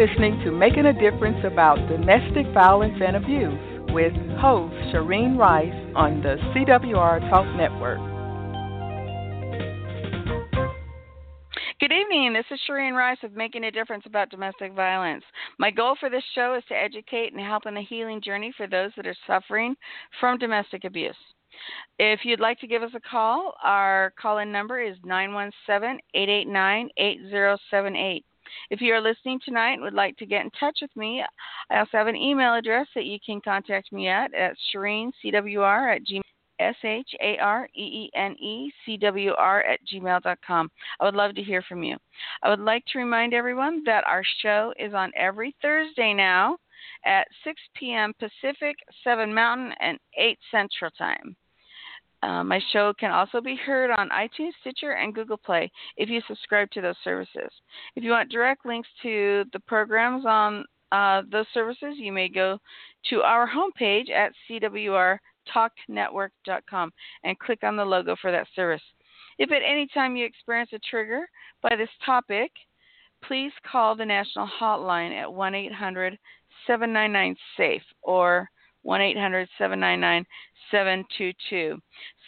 Listening to Making a Difference About Domestic Violence and Abuse with host Shareen Rice on the CWR Talk Network. Good evening. This is Shareen Rice of Making a Difference About Domestic Violence. My goal for this show is to educate and help in the healing journey for those that are suffering from domestic abuse. If you'd like to give us a call, our call in number is 917 889 8078. If you are listening tonight and would like to get in touch with me, I also have an email address that you can contact me at at Shareen, CWR, at gmail. S H A R E E N E C W R at gmail.com. I would love to hear from you. I would like to remind everyone that our show is on every Thursday now at 6 p.m. Pacific, 7 Mountain, and 8 Central Time. Uh, my show can also be heard on iTunes, Stitcher, and Google Play if you subscribe to those services. If you want direct links to the programs on uh, those services, you may go to our homepage at cwrtalknetwork.com and click on the logo for that service. If at any time you experience a trigger by this topic, please call the national hotline at 1 800 799 SAFE or 1 800 799 722.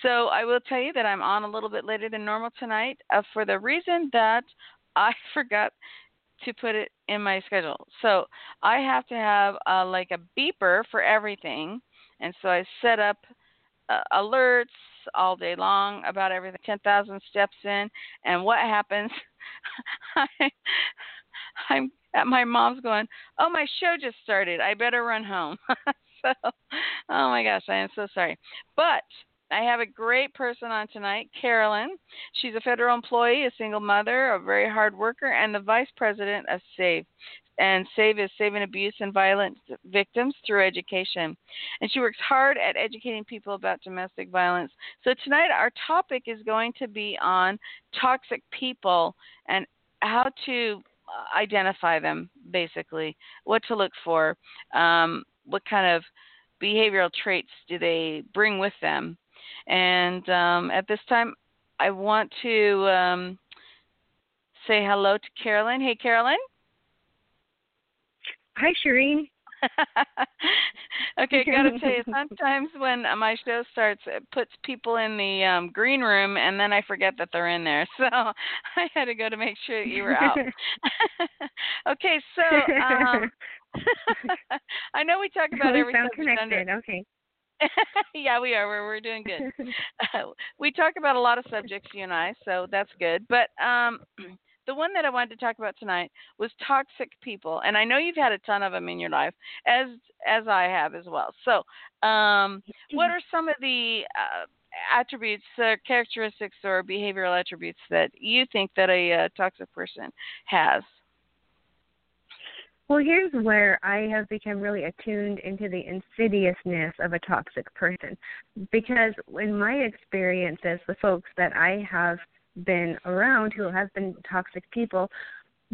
So I will tell you that I'm on a little bit later than normal tonight uh, for the reason that I forgot to put it in my schedule. So I have to have uh, like a beeper for everything. And so I set up uh, alerts all day long about everything, 10,000 steps in. And what happens? I, I'm at my mom's going, Oh, my show just started. I better run home. so, oh my gosh, I am so sorry. But I have a great person on tonight, Karalyn. She's a federal employee, a single mother, a very hard worker, and the vice president of SAVVE. And SAVVE is Saving Abuse and Violence Victims Through Education. And she works hard at educating people about domestic violence. So tonight, our topic is going to be on toxic people and how to uh, identify them, basically, what to look for, um, what kind of behavioral traits do they bring with them. And um, at this time, I want to um, say hello to Karalyn. Hey, Karalyn. Hi, Shareen. okay, gotta tell you, sometimes when my show starts, it puts people in the um, green room, and then I forget that they're in there. So I had to go to make sure that you were out. okay, so um, I know we talk about every sound connected. under. Okay. yeah, we are. We're we're doing good. Uh, we talk about a lot of subjects, you and I, so that's good. But um, the one that I wanted to talk about tonight was toxic people, and I know you've had a ton of them in your life, as as I have as well. So, um, what are some of the uh, attributes, uh, characteristics, or behavioral attributes that you think that a uh, toxic person has? Well, here's where I have become really attuned into the insidiousness of a toxic person. Because in my experiences, the folks that I have been around who have been toxic people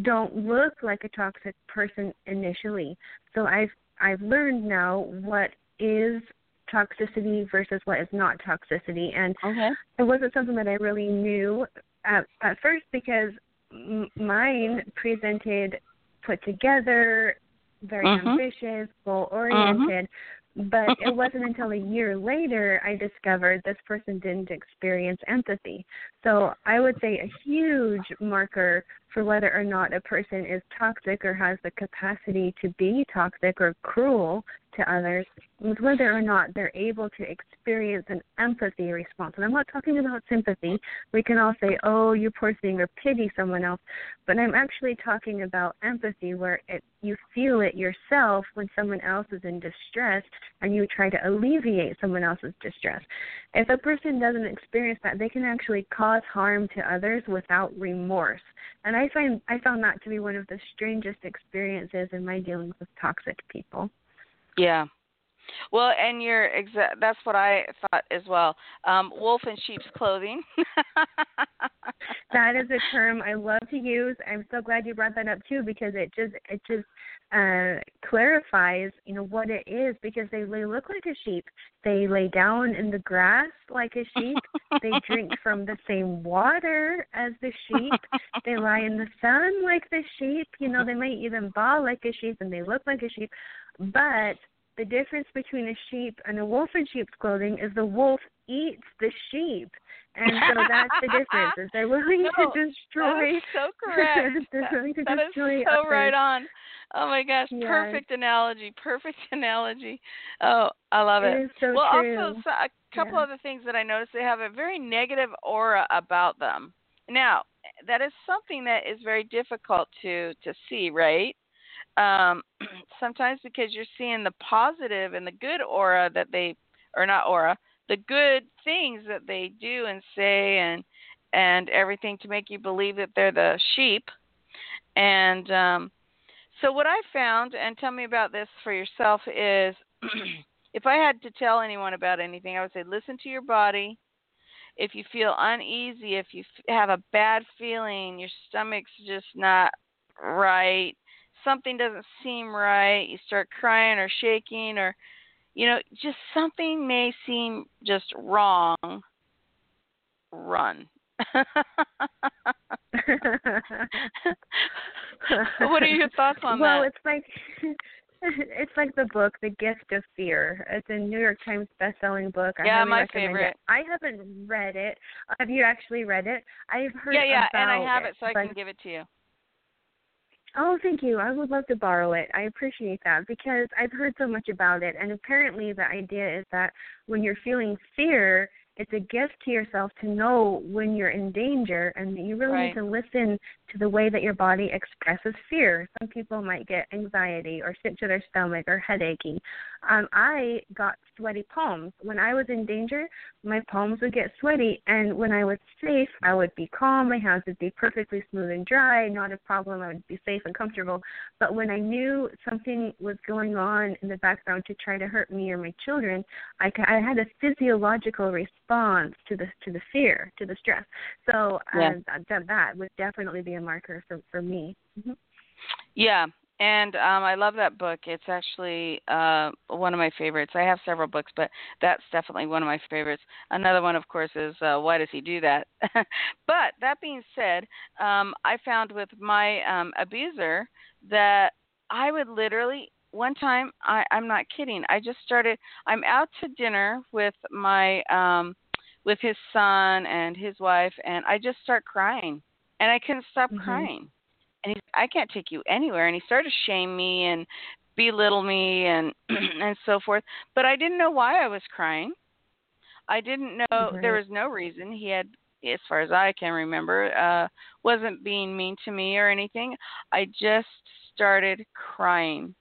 don't look like a toxic person initially. So I've I've learned now what is toxicity versus what is not toxicity and Okay. it wasn't something that I really knew at, at first because m- mine presented put together, very Mhm. ambitious, goal oriented. But it wasn't until a year later I discovered this person didn't experience empathy. So I would say a huge marker for whether or not a person is toxic or has the capacity to be toxic or cruel to others whether or not they're able to experience an empathy response. And I'm not talking about sympathy. We can all say, oh, you poor thing, or pity someone else. But I'm actually talking about empathy where it, you feel it yourself when someone else is in distress and you try to alleviate someone else's distress. If a person doesn't experience that, they can actually cause harm to others without remorse. And I find I found that to be one of the strangest experiences in my dealings with toxic people. Yeah. Well, and you're exa- that's what I thought as well. Um, wolf in sheep's clothing. that is a term I love to use. I'm so glad you brought that up too because it just it just uh clarifies, you know, what it is because they, they look like a sheep. They lay down in the grass like a sheep. they drink from the same water as the sheep. They lie in the sun like the sheep. You know, they might even bawl like a sheep and they look like a sheep. But the difference between a sheep and a wolf in sheep's clothing is the wolf eats the sheep. And so that's the difference. Is they're willing no, to destroy. That is so correct. they're willing to that destroy is so others. right on. Oh my gosh, Yes. perfect analogy. Perfect analogy. Oh, I love it. It is so well, true. also so, a couple Yeah. other things that I noticed. They have a very negative aura about them. Now, that is something that is very difficult to to see, right? Um, sometimes because you're seeing the positive and the good aura that they, or not aura, the good things that they do and say and and everything to make you believe that they're the sheep. And um, so what I found, and tell me about this for yourself, is if I had to tell anyone about anything, I would say listen to your body. If you feel uneasy, if you have a bad feeling, your stomach's just not right, something doesn't seem right, you start crying or shaking or you know, just something may seem just wrong, run. what are your thoughts on well, that? Well, it's like it's like the book The Gift of Fear. It's a New York Times best-selling book. I Yeah, my favorite. It. I haven't read it. Have you actually read it? I've heard yeah, yeah, and I have it, so I but can give it to you. Oh, thank you. I would love to borrow it. I appreciate that because I've heard so much about it. And apparently, the idea is that when you're feeling fear, it's a gift to yourself to know when you're in danger and that you really Right. need to listen to the way that your body expresses fear. Some people might get anxiety or sick to their stomach or head aching. Um, I got sweaty palms. When I was in danger, my palms would get sweaty, and when I was safe, I would be calm. My hands would be perfectly smooth and dry, not a problem. I would be safe and comfortable. But when I knew something was going on in the background to try to hurt me or my children, I, I had a physiological response to the to the fear, to the stress. So Yeah. uh, that that would definitely be a marker for for me. hmm Yeah, and um, I love that book. It's actually uh, one of my favorites. I have several books, but that's definitely one of my favorites. Another one, of course, is uh, Why Does He Do That? but that being said, um, I found with my um, abuser that I would literally one time I, I'm not kidding. I just started. I'm out to dinner with my um, with his son and his wife, and I just start crying, and I couldn't stop Mhm. crying. And he's I can't take you anywhere. And he started to shame me and belittle me and and so forth. But I didn't know why I was crying. I didn't know there was no reason. He had as far as I can remember uh wasn't being mean to me or anything. I just started crying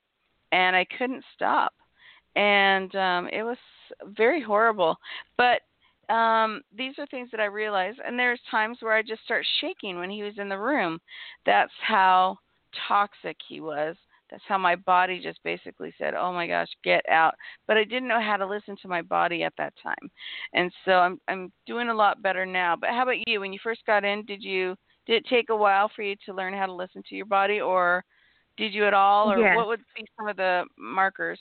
and I couldn't stop. And um it was very horrible. But um these are things that I realized and there's times where I just start shaking when he was in the room. That's how toxic he was. That's how my body just basically said oh my gosh get out. But I didn't know how to listen to my body at that time. And so I'm I'm doing a lot better now. But how about you? When you first got in did you did it take a while for you to learn how to listen to your body or did you at all or Yes. what would be some of the markers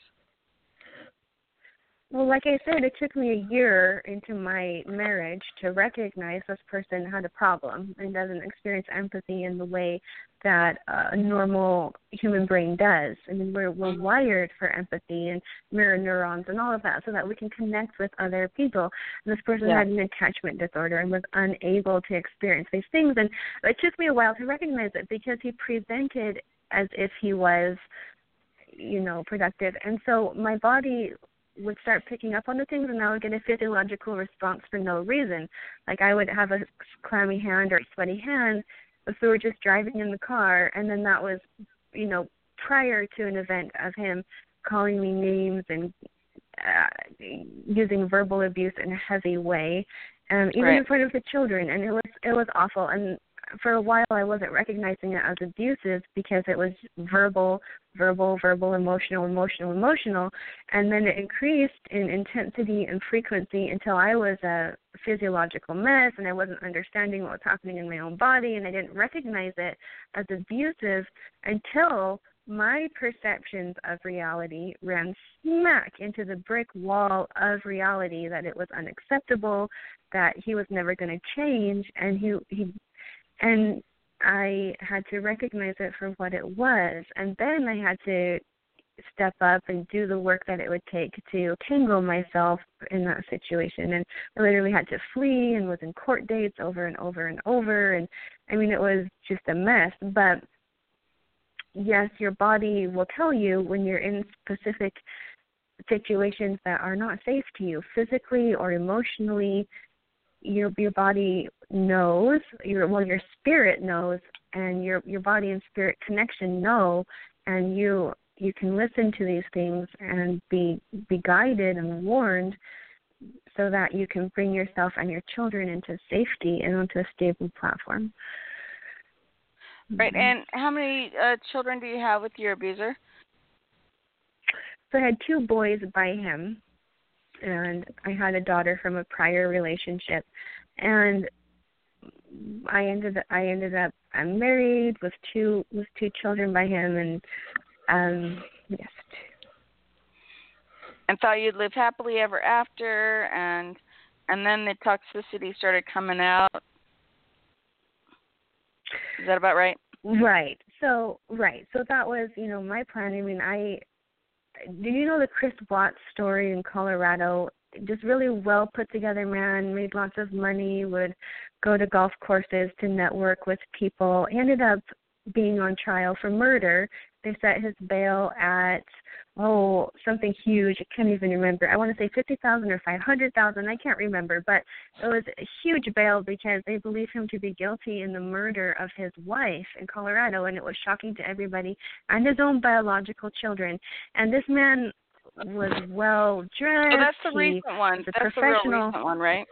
Well, like I said, it took me a year into my marriage to recognize this person had a problem and doesn't experience empathy in the way that uh, a normal human brain does. I mean, we're we're wired for empathy and mirror neurons and all of that, so that we can connect with other people. And this person Yeah. had an attachment disorder and was unable to experience these things. And it took me a while to recognize it because he presented as if he was you know, productive. And so my body would start picking up on the things and I would get a physiological response for no reason. Like I would have a clammy hand or a sweaty hand if we were just driving in the car and then that was, you know, prior to an event of him calling me names and uh, using verbal abuse in a heavy way, um, even right. in front of the children, and it was it was awful. And for a while, I wasn't recognizing it as abusive because it was verbal, verbal, verbal, emotional, emotional, emotional, and then it increased in intensity and frequency until I was a physiological mess, and I wasn't understanding what was happening in my own body, and I didn't recognize it as abusive until my perceptions of reality ran smack into the brick wall of reality that it was unacceptable, that he was never going to change, and he he and I had to recognize it for what it was, and then I had to step up and do the work that it would take to tangle myself in that situation. And I literally had to flee and was in court dates over and over and over. And I mean it was just a mess. But yes, your body will tell you when you're in specific situations that are not safe to you, physically or emotionally. Your your body knows. Your well, your spirit knows, and your your body and spirit connection know, and you you can listen to these things and be be guided and warned so that you can bring yourself and your children into safety and onto a stable platform. Right. Mm-hmm. And how many uh, children do you have with your abuser? So I had two boys by him, and I had a daughter from a prior relationship, and I ended I ended up I'm married with two with two children by him, and um yes. And thought you'd live happily ever after, and and then the toxicity started coming out. Is that about right? Right. So right. So that was, you know, my plan. I mean, I do you know the Chris Watts story in Colorado? Just really well put together man, made lots of money, would go to golf courses to network with people. ended up being on trial for murder. They set his bail at oh something huge. I can't even remember. I want to say fifty thousand or five hundred thousand. I can't remember, but it was a huge bail because they believe him to be guilty in the murder of his wife in Colorado, and it was shocking to everybody and his own biological children. And this man was well dressed. So that's the he recent one. That's the professional. real recent one, right?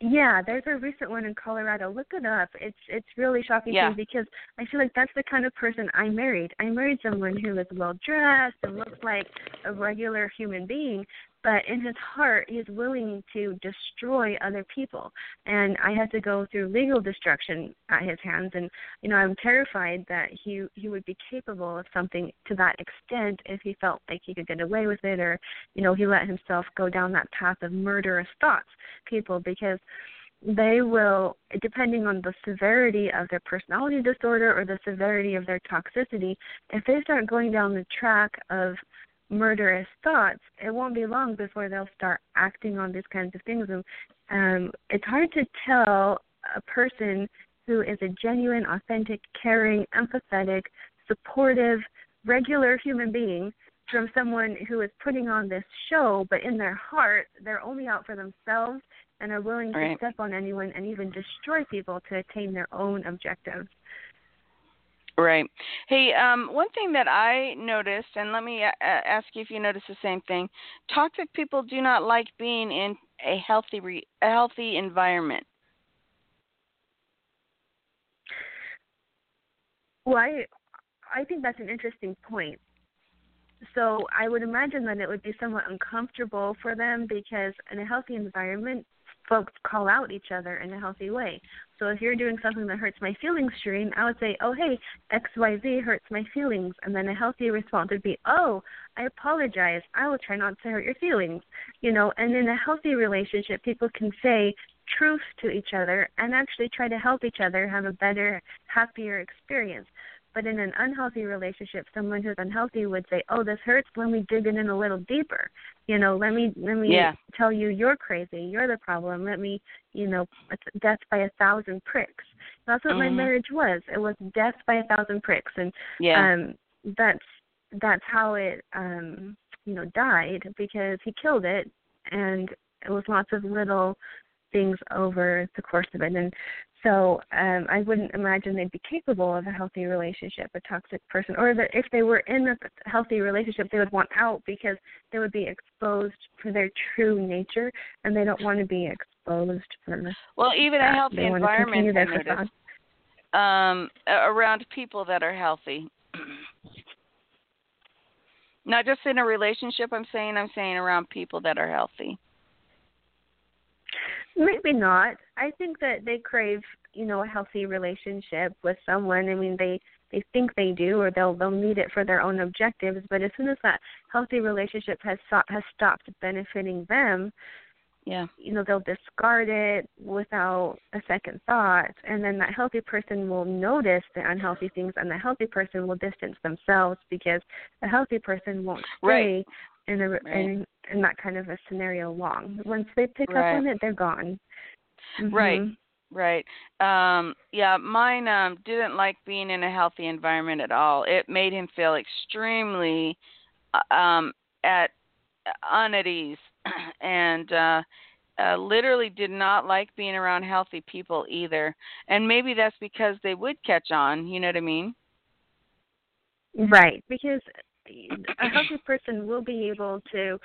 Yeah, there's a recent one in Colorado. Look it up. It's it's really shocking Yeah. to me because I feel like that's the kind of person I married. I married someone who was well dressed and looked like a regular human being, but in his heart he's willing to destroy other people. And I had to go through legal destruction at his hands and you know, I'm terrified that he he would be capable of something to that extent if he felt like he could get away with it or, you know, he let himself go down that path of murderous thoughts people because they will depending on the severity of their personality disorder or the severity of their toxicity if they start going down the track of murderous thoughts it won't be long before they'll start acting on these kinds of things and um it's hard to tell a person who is a genuine authentic caring empathetic supportive regular human being from someone who is putting on this show but in their heart they're only out for themselves and are willing to step on anyone and even destroy people to attain their own objectives. Right. Hey, um, one thing that I noticed, and let me a- a- ask you if you notice the same thing. Toxic people do not like being in a healthy, re- a healthy environment. Well, I, I think that's an interesting point. So I would imagine that it would be somewhat uncomfortable for them because in a healthy environment, folks call out each other in a healthy way. So if you're doing something that hurts my feelings, Shareen, I would say, oh, hey, XYZ hurts my feelings. And then a healthy response would be, oh, I apologize. I will try not to hurt your feelings. You know, and in a healthy relationship, people can say truth to each other and actually try to help each other have a better, happier experience. But in an unhealthy relationship, someone who's unhealthy would say, "Oh, this hurts. Let me dig it in a little deeper. You know, let me let me Yeah. tell you you're crazy. You're the problem. Let me, you know, death by a thousand pricks." That's what my Mhm. marriage was. It was death by a thousand pricks, and Yeah. um, that's that's how it um you know died because he killed it and it was lots of little things over the course of it and so um I wouldn't imagine they'd be capable of a healthy relationship, a toxic person, or that if they were in a healthy relationship, they would want out because they would be exposed for their true nature, and they don't want to be exposed for. The Well, even that. a healthy they environment, noticed, um, around people that are healthy. Not just in a relationship. I'm saying. I'm saying around people that are healthy. Maybe not. I think that they crave, you know, a healthy relationship with someone. I mean, they they think they do, or they'll they'll need it for their own objectives. But as soon as that healthy relationship has has stopped benefiting them, yeah, you know, they'll discard it without a second thought, and then that healthy person will notice the unhealthy things, and the healthy person will distance themselves because a healthy person won't stay right. In a right. in in that kind of a scenario long. Once they pick right. up on it, they're gone. Mm-hmm. Right. Right. Um yeah, mine um didn't like being in a healthy environment at all. It made him feel extremely uh, um at ease and uh uh, literally did not like being around healthy people either. And maybe that's because they would catch on, you know what I mean? Right, because a healthy person will be able to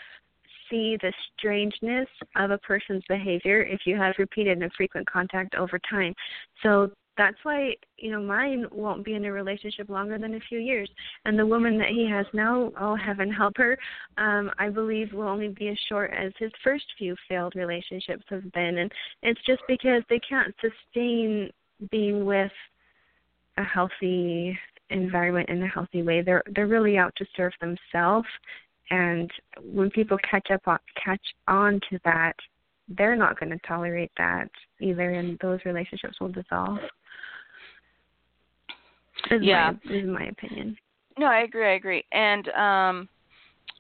see the strangeness of a person's behavior if you have repeated and frequent contact over time. So that's why you know mine won't be in a relationship longer than a few years. And the woman that he has now oh heaven help her um i believe will only be as short as his first few failed relationships have been. And it's just because they can't sustain being with a healthy environment in a healthy way. They're they're really out to serve themselves. And when people catch up on catch on to that they're not going to tolerate that either and those relationships will dissolve. Is yeah. my, is my opinion. No i agree i agree. And um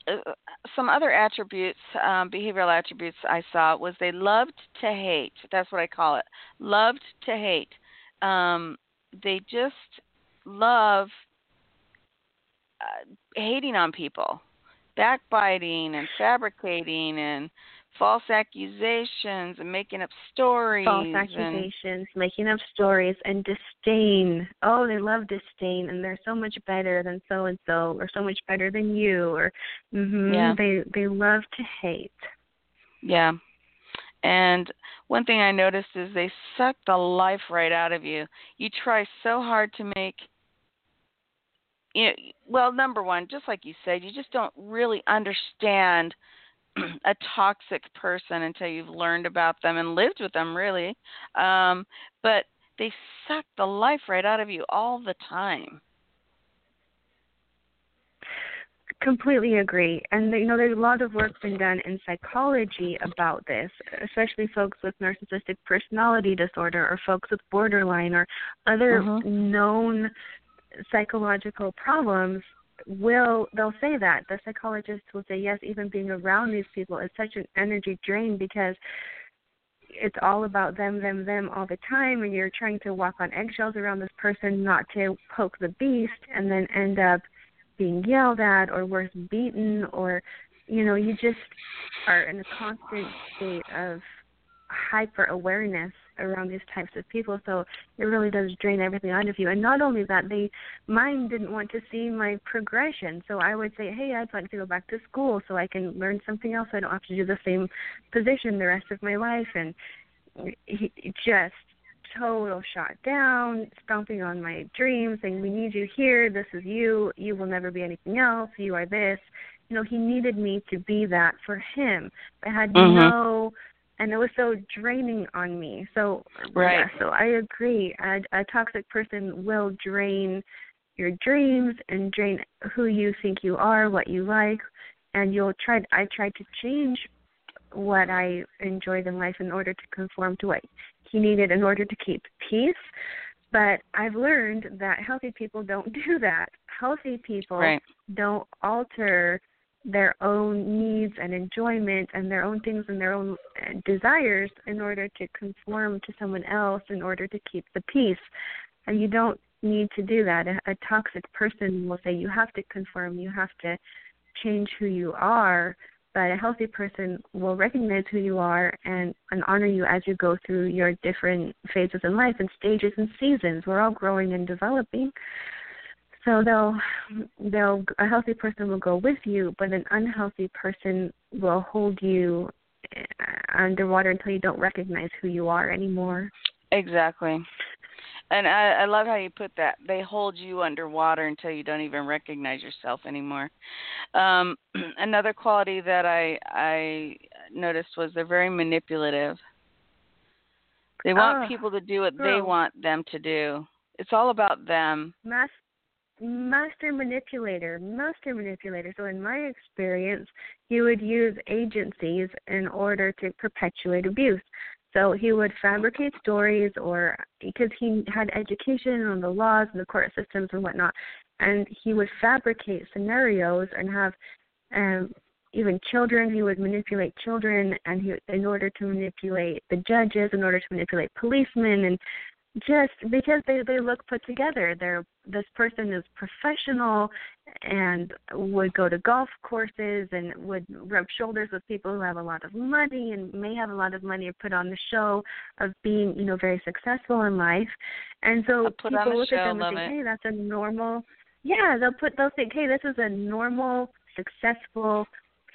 uh, some other attributes um behavioral attributes i saw was they loved to hate. That's what i call it. Loved to hate. Um they just love uh, hating on people backbiting and fabricating and false accusations and making up stories. False accusations, and, making up stories, and disdain. Oh, they love disdain, and they're so much better than so and so, or so much better than you, or mm-hmm, yeah. they they love to hate. Yeah. And one thing I noticed is they suck the life right out of you. You try so hard to make you know, well, number one, just like you said, you just don't really understand a toxic person until you've learned about them and lived with them, really. Um, but they suck the life right out of you all the time. Completely agree. And you know, there's a lot of work been done in psychology about this, especially folks with narcissistic personality disorder or folks with borderline or other mm-hmm. known psychological problems will they'll say that. The psychologists will say yes even being around these people is such an energy drain because it's all about them them them all the time and you're trying to walk on eggshells around this person not to poke the beast and then end up being yelled at or worse beaten or you know you just are in a constant state of hyper awareness around these types of people. So it really does drain everything out of you. And not only that they mine didn't want to see my progression. So i would say hey i'd like to go back to school so i can learn something else. I don't have to do the same position the rest of my life. And he just total shot down stomping on my dreams saying we need you here. This is you. You will never be anything else. You are this. You know he needed me to be that for him. I had mm-hmm. no and it was so draining on me. So right. yeah, so I agree. A, a toxic person will drain your dreams and drain who you think you are, what you like, and you'll try. I tried to change what I enjoyed in life in order to conform to what he needed in order to keep peace. But I've learned that healthy people don't do that. Healthy people right. don't alter their own needs and enjoyment and their own things and their own uh, desires in order to conform to someone else in order to keep the peace and you don't need to do that. A, a toxic person will say you have to conform, you have to change who you are, but a healthy person will recognize who you are and, and honor you as you go through your different phases in life and stages and seasons. We're all growing and developing. So they'll they'll a healthy person will go with you, but an unhealthy person will hold you uh, underwater until you don't recognize who you are anymore. Exactly. And I, I love how you put that. They hold you underwater until you don't even recognize yourself anymore. Um, another quality that I I noticed was they're very manipulative. They want oh, people to do what they want them to do. It's all about them. Master manipulator, master manipulator. So in my experience, he would use agencies in order to perpetuate abuse. So he would fabricate stories, or because he had education on the laws and the court systems and whatnot, and he would fabricate scenarios and have um, even children. He would manipulate children, and he in order to manipulate the judges, in order to manipulate policemen, and just because they they look put together. They're this person is professional and would go to golf courses and would rub shoulders with people who have a lot of money and may have a lot of money to put on the show of being you know very successful in life. And so people look show, at them and think hey that's a normal yeah they'll put they'll think hey this is a normal successful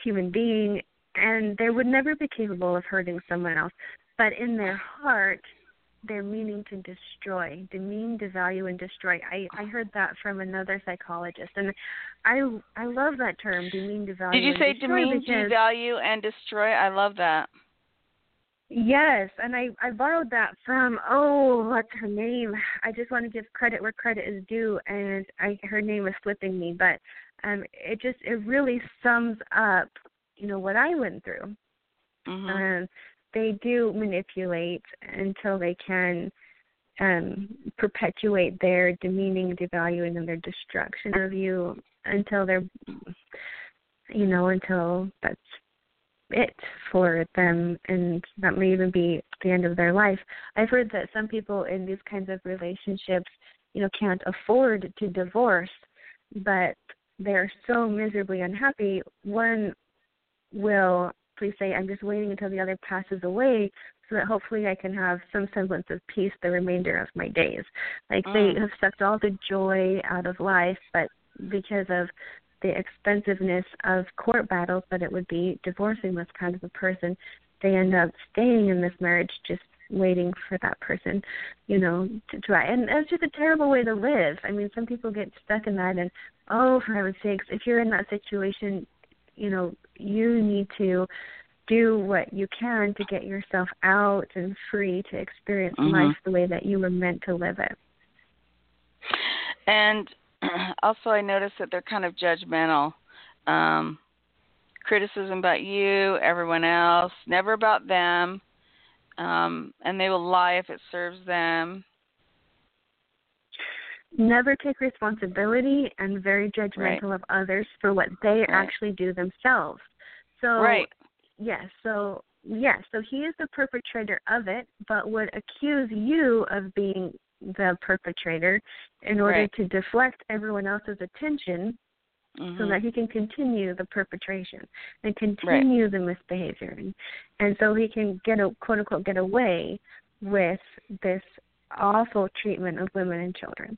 human being and they would never be capable of hurting someone else. But in their heart they're meaning to destroy, demean, devalue, and destroy. I I heard that from another psychologist, and I I love that term, demean, devalue. Did you say demean, devalue, and destroy? I love that. Yes, and I I borrowed that from oh what's her name? I just want to give credit where credit is due, and I her name is slipping me, but um it just it really sums up you know what I went through. Mm-hmm. Um, they do manipulate until they can um, perpetuate their demeaning, devaluing, and their destruction of you until they're, you know, until that's it for them, and that may even be the end of their life. I've heard that some people in these kinds of relationships, you know, can't afford to divorce, but they're so miserably unhappy. One will please say, I'm just waiting until the other passes away so that hopefully I can have some semblance of peace the remainder of my days. Like mm. they have sucked all the joy out of life, but because of the expensiveness of court battles that it would be divorcing this kind of a person, they end up staying in this marriage just waiting for that person, you know, to try. And it's just a terrible way to live. I mean, some people get stuck in that and oh, for heaven's sakes, if you're in that situation, you know you need to do what you can to get yourself out and free to experience mm-hmm. life the way that you were meant to live it. And also, I noticed that they're kind of judgmental. Um, criticism about you, everyone else, never about them. Um, and they will lie if it serves them never take responsibility and very judgmental right. of others for what they right. actually do themselves. So right. yes, so yes, so he is the perpetrator of it, but would accuse you of being the perpetrator in order right. to deflect everyone else's attention mm-hmm. so that he can continue the perpetration and continue right. the misbehavior and, and so he can get a quote unquote get away with this awful treatment of women and children.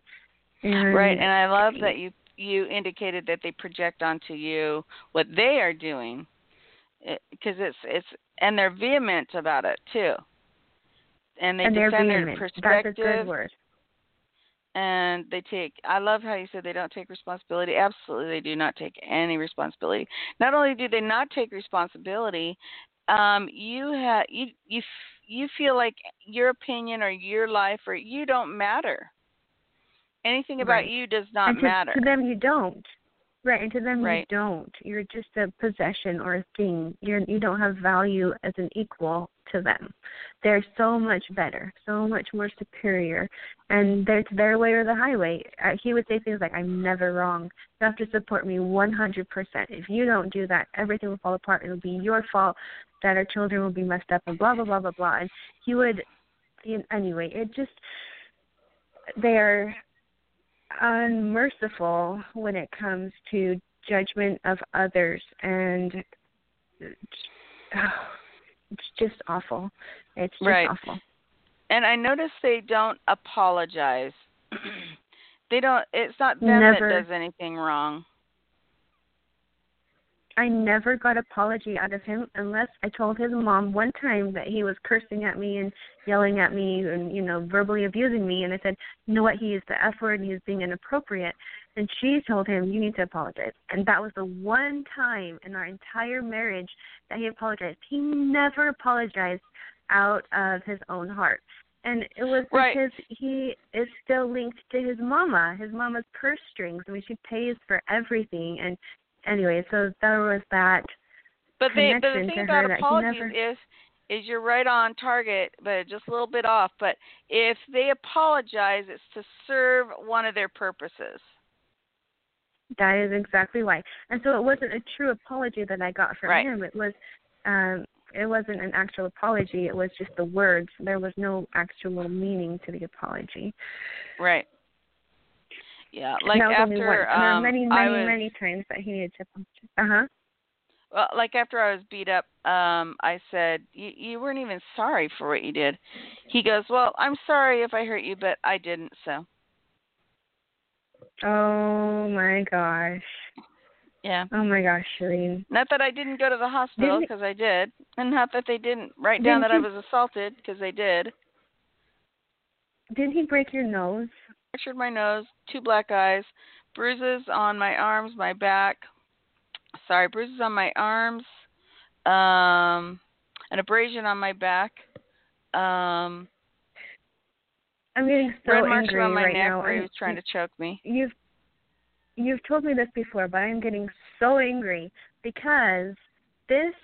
And, right, and I love that you you indicated that they project onto you what they are doing, because it, it's it's and they're vehement about it too, and they and defend their perspective. That's a good word. And they take. I love how you said they don't take responsibility. Absolutely, they do not take any responsibility. Not only do they not take responsibility, um, you have you you you feel like your opinion or your life or you don't matter. Anything about right. you does not and to, matter. To them, you don't. Right, and to them, right. you don't. You're just a possession or a thing. You're you don't have value as an equal to them. They're so much better, so much more superior, and it's their way or the highway. Uh, he would say things like, "I'm never wrong. You have to support me 100%. If you don't do that, everything will fall apart. It'll be your fault that our children will be messed up, and blah blah blah blah blah." And he would, anyway, it just they're unmerciful when it comes to judgment of others and oh, it's just awful. It's just right. awful. And I notice they don't apologize. they don't it's not them Never. that does anything wrong. I never got apology out of him unless I told his mom one time that he was cursing at me and yelling at me and you know verbally abusing me and I said, "You know what? He used the F word and he was being inappropriate." And she told him, "You need to apologize." And that was the one time in our entire marriage that he apologized. He never apologized out of his own heart. And it was Right. because he is still linked to his mama, his mama's purse strings. I mean, she pays for everything. And anyway, so there was that. But they but the thing about apologies never- is is you're right on target, but just a little bit off. But if they apologize, it's to serve one of their purposes. That is exactly why. And so it wasn't a true apology that I got from Right. him. It was um it wasn't an actual apology, it was just the words. There was no actual meaning to the apology. Right. Yeah, like that was only after once. And there are um, many, many, was many times that he needed to apologize. Uh huh. well, like after I was beat up, um, I said, "You you weren't even sorry for what you did." He goes, "Well, I'm sorry if I hurt you, but I didn't." So, Oh my gosh. yeah. Oh my gosh, Shareen. Not that I didn't go to the hospital because I did, and not that they didn't write down Didn't that I was assaulted because they did. Didn't he break your nose? Fractured my nose, two black eyes, bruises on my arms, my back. Sorry, bruises on my arms, um, an abrasion on my back, um, I'm getting so red marks angry around my right neck now. where he was trying to choke me. you've you've told me this before, but I'm getting so angry because this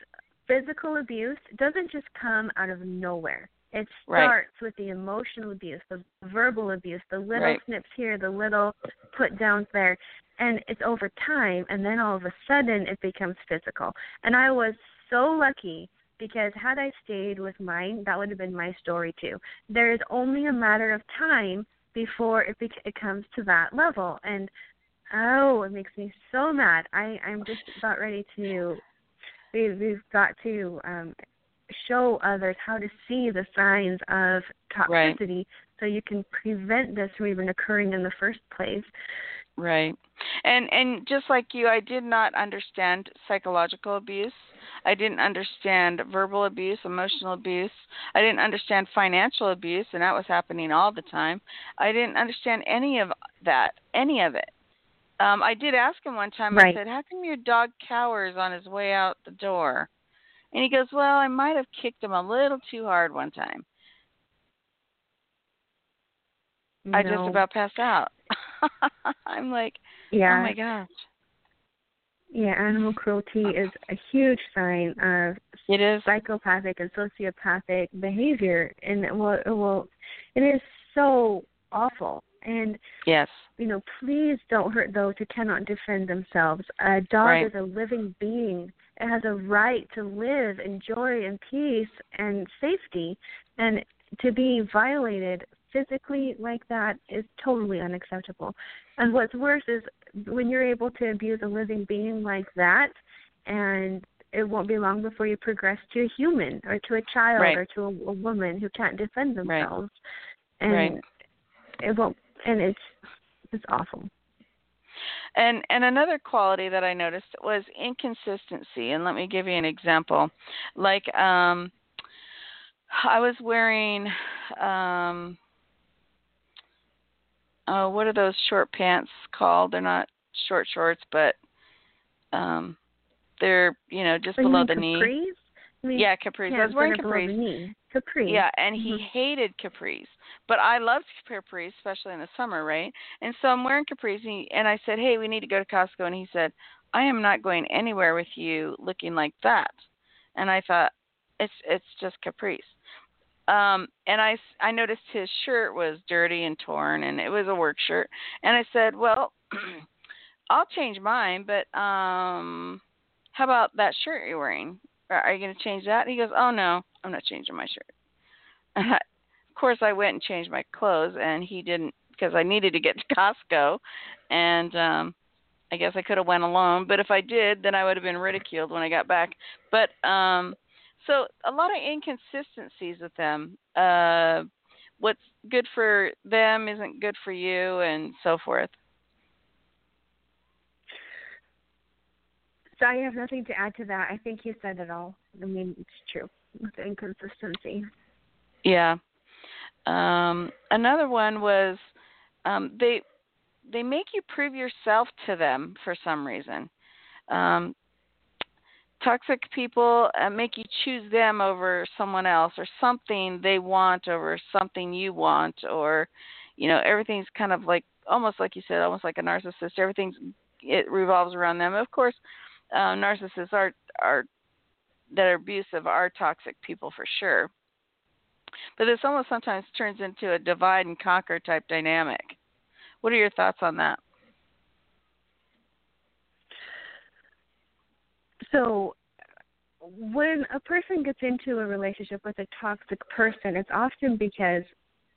physical abuse doesn't just come out of nowhere. It Right. starts with the emotional abuse, the verbal abuse, the little Right. snips here, the little put downs there, and it's over time and then all of a sudden it becomes physical. And I was so lucky because had I stayed with mine, that would have been my story too. There is only a matter of time before it bec- it comes to that level and oh it makes me so mad i i'm just about ready to we we've got to um show others how to see the signs of Right. toxicity so you can prevent this from even occurring in the first place Right. And and just like you, I did not understand psychological abuse. I didn't understand verbal abuse, emotional abuse. I didn't understand financial abuse, and that was happening all the time. I didn't understand any of that, any of it. Um, I did ask him one time. I said, "How come your dog cowers on his way out the door?" And he goes, "Well, I might have kicked him a little too hard one time. I just about passed out." I'm like, oh yeah "Oh my gosh." yeah animal cruelty is a huge sign of It is. psychopathic and sociopathic behavior and it will it will it is so awful and Yes. you know, please don't hurt those who cannot defend themselves. A dog Right. is a living being. It has a right to live in joy and peace and safety. And to be violated physically like that is totally unacceptable. And what's worse is when you're able to abuse a living being like that and it won't be long before you progress to a human or to a child Right. or to a, a woman who can't defend themselves, Right. And Right. it won't and it's it's awful. And and another quality that I noticed was inconsistency. And let me give you an example. Like um I was wearing um oh what are those short pants called? They're not short shorts, but um they're, you know, just Oh, you below the knee. capris? I mean, Yeah, capris. I was wearing that are below the capris. Capris. Yeah, and he Mhm. hated capris, but I loved capris, especially in the summer, right? And so I'm wearing capris, and, and I said, "Hey, we need to go to Costco," and he said, "I am not going anywhere with you looking like that." And I thought, "It's it's just capris." Um, and I I noticed his shirt was dirty and torn, and it was a work shirt. And I said, "Well, I'll change mine, but um, how about that shirt you're wearing? Are, are you going to change that?" And he goes, "Oh no, I'm not changing my shirt." And I, of course, I went and changed my clothes, and he didn't because I needed to get to Costco, and um, I guess I could have went alone. But if I did, then I would have been ridiculed when I got back. But um, so a lot of inconsistencies with them. Uh, what's good for them isn't good for you, and so forth. So I have nothing to add to that. I think you said it all. I mean, it's true with the inconsistency. Yeah. Um, another one was um, they they make you prove yourself to them for some reason. Um, toxic people uh, make you choose them over someone else or something they want over something you want or you know everything's kind of like almost like you said almost like a narcissist everything's it revolves around them of course uh, narcissists are are that are abusive are toxic people for sure. But this almost sometimes turns into a divide and conquer type dynamic. What are your thoughts on that? So, when a person gets into a relationship with a toxic person, it's often because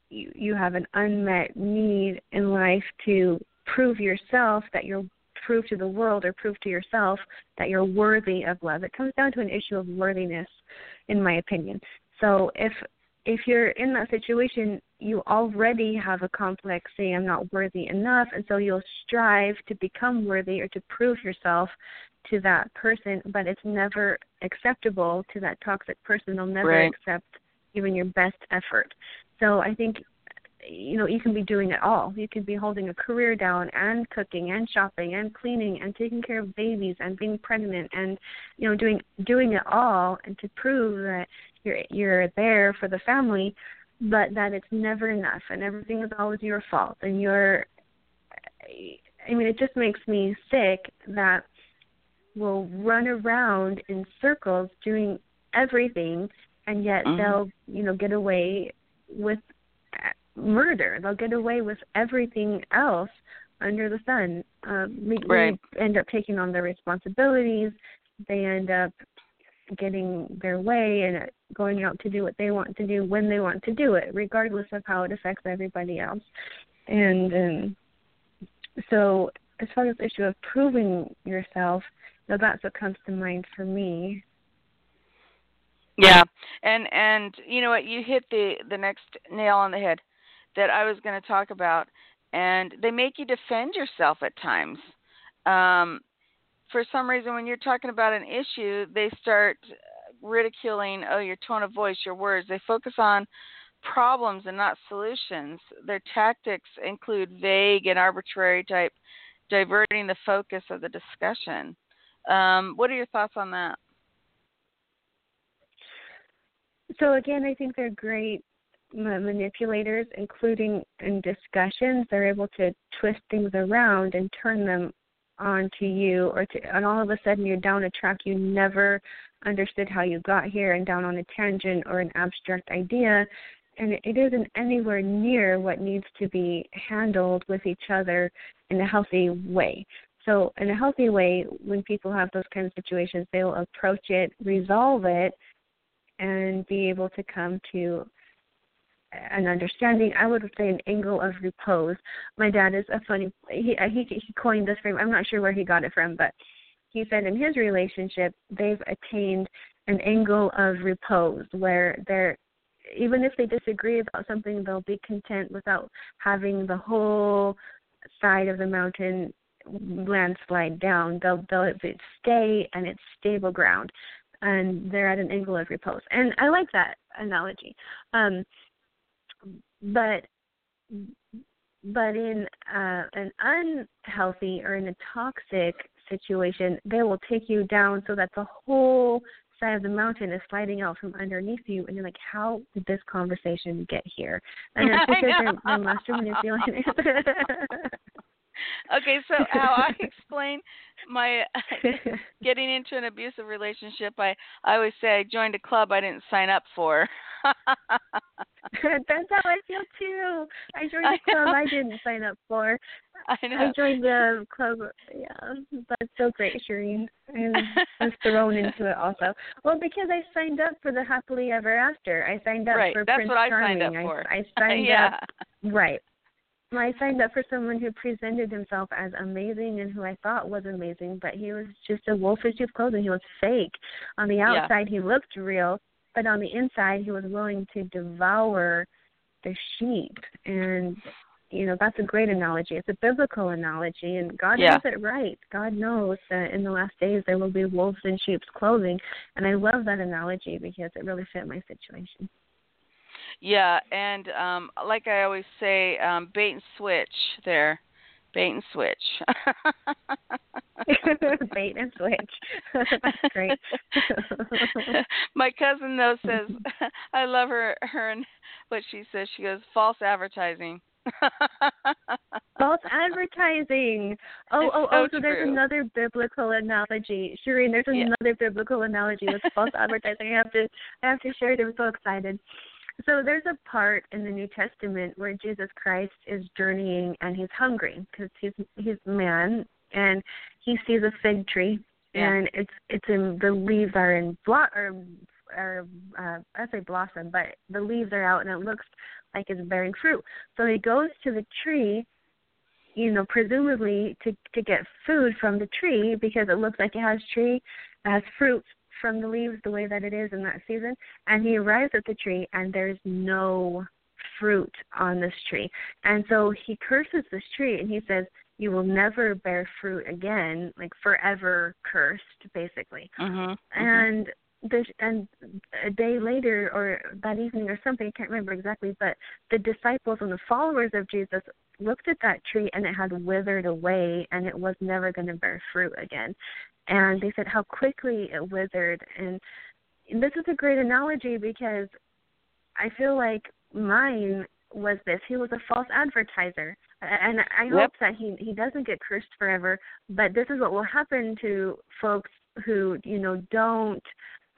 you, you have an unmet need in life to prove yourself that you're prove to the world or prove to yourself that you're worthy of love. It comes down to an issue of worthiness, in my opinion. So if if you're in that situation, you already have a complex saying I'm not worthy enough, and so you'll strive to become worthy or to prove yourself to that person, but it's never acceptable to that toxic person. They'll never right. accept even your best effort. So I think you know you can be doing it all you can be holding a career down and cooking and shopping and cleaning and taking care of babies and being pregnant and you know doing doing it all and to prove that you're you're there for the family but that it's never enough and everything is always your fault and you're i mean it just makes me sick that we'll run around in circles doing everything and yet mm-hmm. they'll you know get away with murder. They'll get away with everything else under the sun. Um, we, right. we end up taking on their responsibilities. They end up getting their way and going out to do what they want to do when they want to do it, regardless of how it affects everybody else. And um, so, as far as the issue of proving yourself, now that's what comes to mind for me. Yeah, and and you know what? You hit the the next nail on the head that I was going to talk about, and they make you defend yourself at times. Um, for some reason, when you're talking about an issue, they start ridiculing, oh, your tone of voice, your words. They focus on problems and not solutions. Their tactics include vague and arbitrary type, diverting the focus of the discussion. Um, what are your thoughts on that? So again, I think they're great manipulators, including in discussions, they're able to twist things around and turn them onto you, or to, and all of a sudden you're down a track you never understood how you got here, and down on a tangent or an abstract idea, and it isn't anywhere near what needs to be handled with each other in a healthy way. So, in a healthy way, when people have those kind of situations, they will approach it, resolve it, and be able to come to an understanding. I would say an angle of repose. My dad is a funny. He he he coined this frame. I'm not sure where he got it from, but he said in his relationship they've attained an angle of repose where they're even if they disagree about something, they'll be content without having the whole side of the mountain landslide down. They'll they'll stay and it's stable ground, and they're at an angle of repose. And I like that analogy. Um, but but in uh, an unhealthy or in a toxic situation, they will take you down so that the whole side of the mountain is sliding out from underneath you, and you're like, "How did this conversation get here?" And it's because they're, they're master manipulating. Okay, so how I explain my getting into an abusive relationship, I I always say I joined a club I didn't sign up for. That's how I feel too. I joined a club I didn't sign up for. I know. I joined the club. Yeah, that's so great, Shareen. I was thrown into it also. Well, because I signed up for the happily ever after. I signed up right. for That's Prince what I signed up for. I, I signed yeah. up. Right. I signed up for someone who presented himself as amazing and who I thought was amazing, but he was just a wolf in sheep's clothing. He was fake. On the outside, yeah. he looked real, but on the inside, he was willing to devour the sheep. And you know that's a great analogy. It's a biblical analogy, and God yeah. has it right. God knows that in the last days there will be wolves in sheep's clothing, and I love that analogy because it really fit my situation. Yeah, and um like I always say, um bait and switch there. Bait and switch. bait and switch. That's great. My cousin though says I love her her and what she says. She goes false advertising. false advertising. Oh, oh, oh. So, there's another biblical analogy, Shareen. There's yeah. another biblical analogy with false advertising. I have to, I have to share it. I'm so excited. So there's a part in the New Testament where Jesus Christ is journeying and he's hungry because he's he's man and he sees a fig tree yeah. and it's it's in the leaves are in blot or or uh, I say blossom, but the leaves are out and it looks like it's bearing fruit. So he goes to the tree, you know, presumably to to get food from the tree because it looks like it has tree, it has fruit from the leaves the way that it is in that season. And he arrives at the tree, and there's no fruit on this tree. And so he curses this tree, and he says, "You will never bear fruit again, like forever cursed, basically." Mm-hmm. And this, and a day later, or that evening, or something, I can't remember exactly, but the disciples and the followers of Jesus looked at that tree, and it had withered away, and it was never going to bear fruit again and they said how quickly it withered and this is a great analogy because I feel like mine was this. He was a false advertiser. And I yep. hope that he he doesn't get cursed forever. But this is what will happen to folks who, you know, don't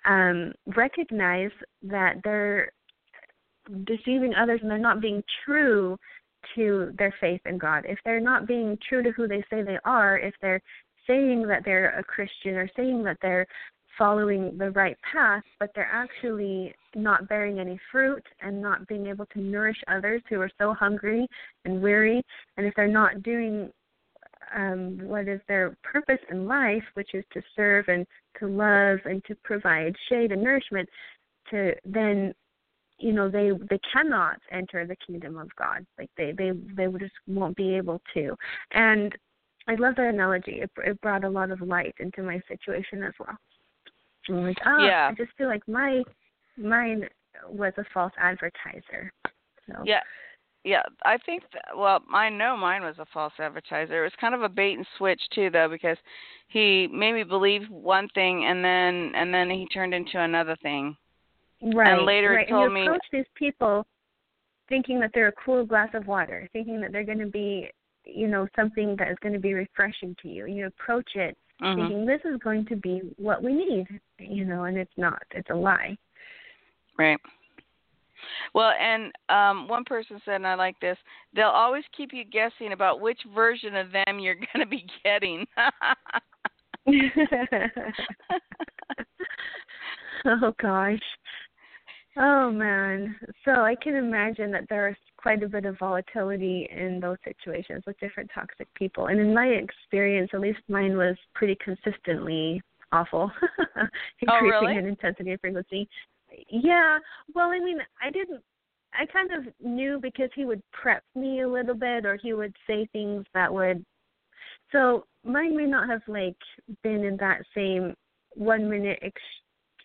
um recognize that they're deceiving others and they're not being true to their faith in God. If they're not being true to who they say they are, if they're saying that they're a Christian or saying that they're following the right path, but they're actually not bearing any fruit and not being able to nourish others who are so hungry and weary. And if they're not doing um, what is their purpose in life, which is to serve and to love and to provide shade and nourishment, to then you know they they cannot enter the kingdom of God. Like they they they just won't be able to. And I love that analogy. It, it brought a lot of light into my situation as well. I'm like, oh, yeah. I just feel like my mine was a false advertiser. So. Yeah, yeah. I think. That, well, I know mine was a false advertiser. It was kind of a bait and switch too, though, because he made me believe one thing, and then and then he turned into another thing. Right. And later right. told and you me. approach these people thinking that they're a cool glass of water, thinking that they're going to be you know something that is going to be refreshing to you you approach it mm-hmm. thinking this is going to be what we need you know and it's not it's a lie right well and um one person said and i like this they'll always keep you guessing about which version of them you're going to be getting oh gosh oh man so i can imagine that there is quite a bit of volatility in those situations with different toxic people. And in my experience, at least mine was pretty consistently awful, oh, increasing oh, really? in intensity and frequency. Yeah, well, I mean, I didn't. I kind of knew because he would prep me a little bit, or he would say things that would. So mine may not have like been in that same one minute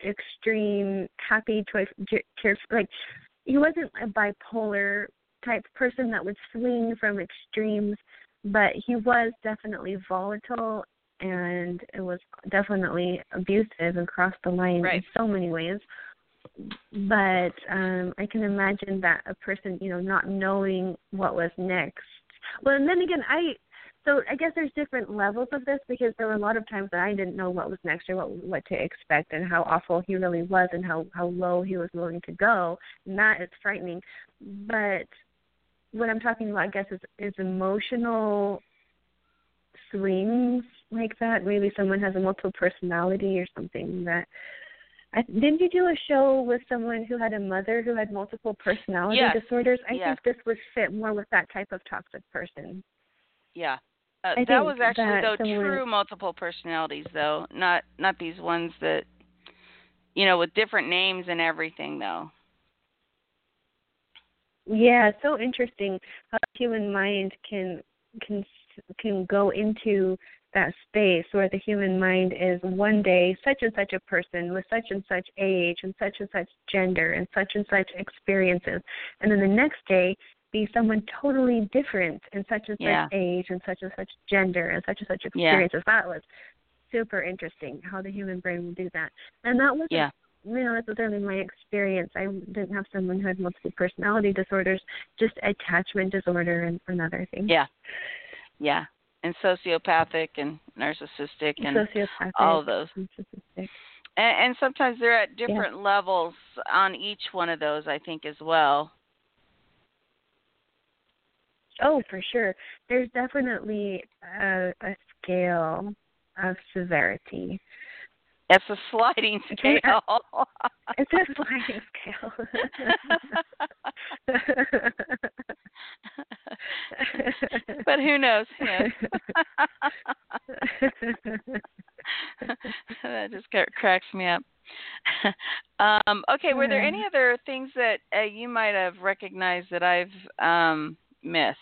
extreme happy choice like he wasn't a bipolar type person that would swing from extremes, but he was definitely volatile and it was definitely abusive and crossed the line right. in so many ways. But um I can imagine that a person, you know, not knowing what was next. Well, and then again, I so I guess there's different levels of this because there were a lot of times that I didn't know what was next or what what to expect and how awful he really was and how how low he was willing to go. And that is frightening. But what I'm talking about, I guess, is is emotional swings like that. Maybe someone has a multiple personality or something that I, didn't you do a show with someone who had a mother who had multiple personality yes. disorders? I yes. think this would fit more with that type of toxic person. Yeah. Uh, that was actually that though someone- true multiple personalities though, not not these ones that you know with different names and everything though. Yeah, so interesting how the human mind can can can go into that space where the human mind is one day such and such a person with such and such age and such and such gender and such and such experiences and then the next day be someone totally different in such and Yeah. such age and such and such gender and such and such Yeah. experiences. That was super interesting how the human brain will do that. And that was Yeah. you know, that's certainly my experience. I didn't have someone who had multiple personality disorders, just attachment disorder and, and other things. Yeah. Yeah. And sociopathic and narcissistic and Sociopathic. all of those. narcissistic. And, and sometimes they're at different levels on each one of those, I think, as well. Oh, for sure. There's definitely a, a scale of severity. It's a sliding scale. It's a sliding scale. but who knows? Who knows? that just cracks me up. um, okay, were there any other things that uh, you might have recognized that I've um, missed?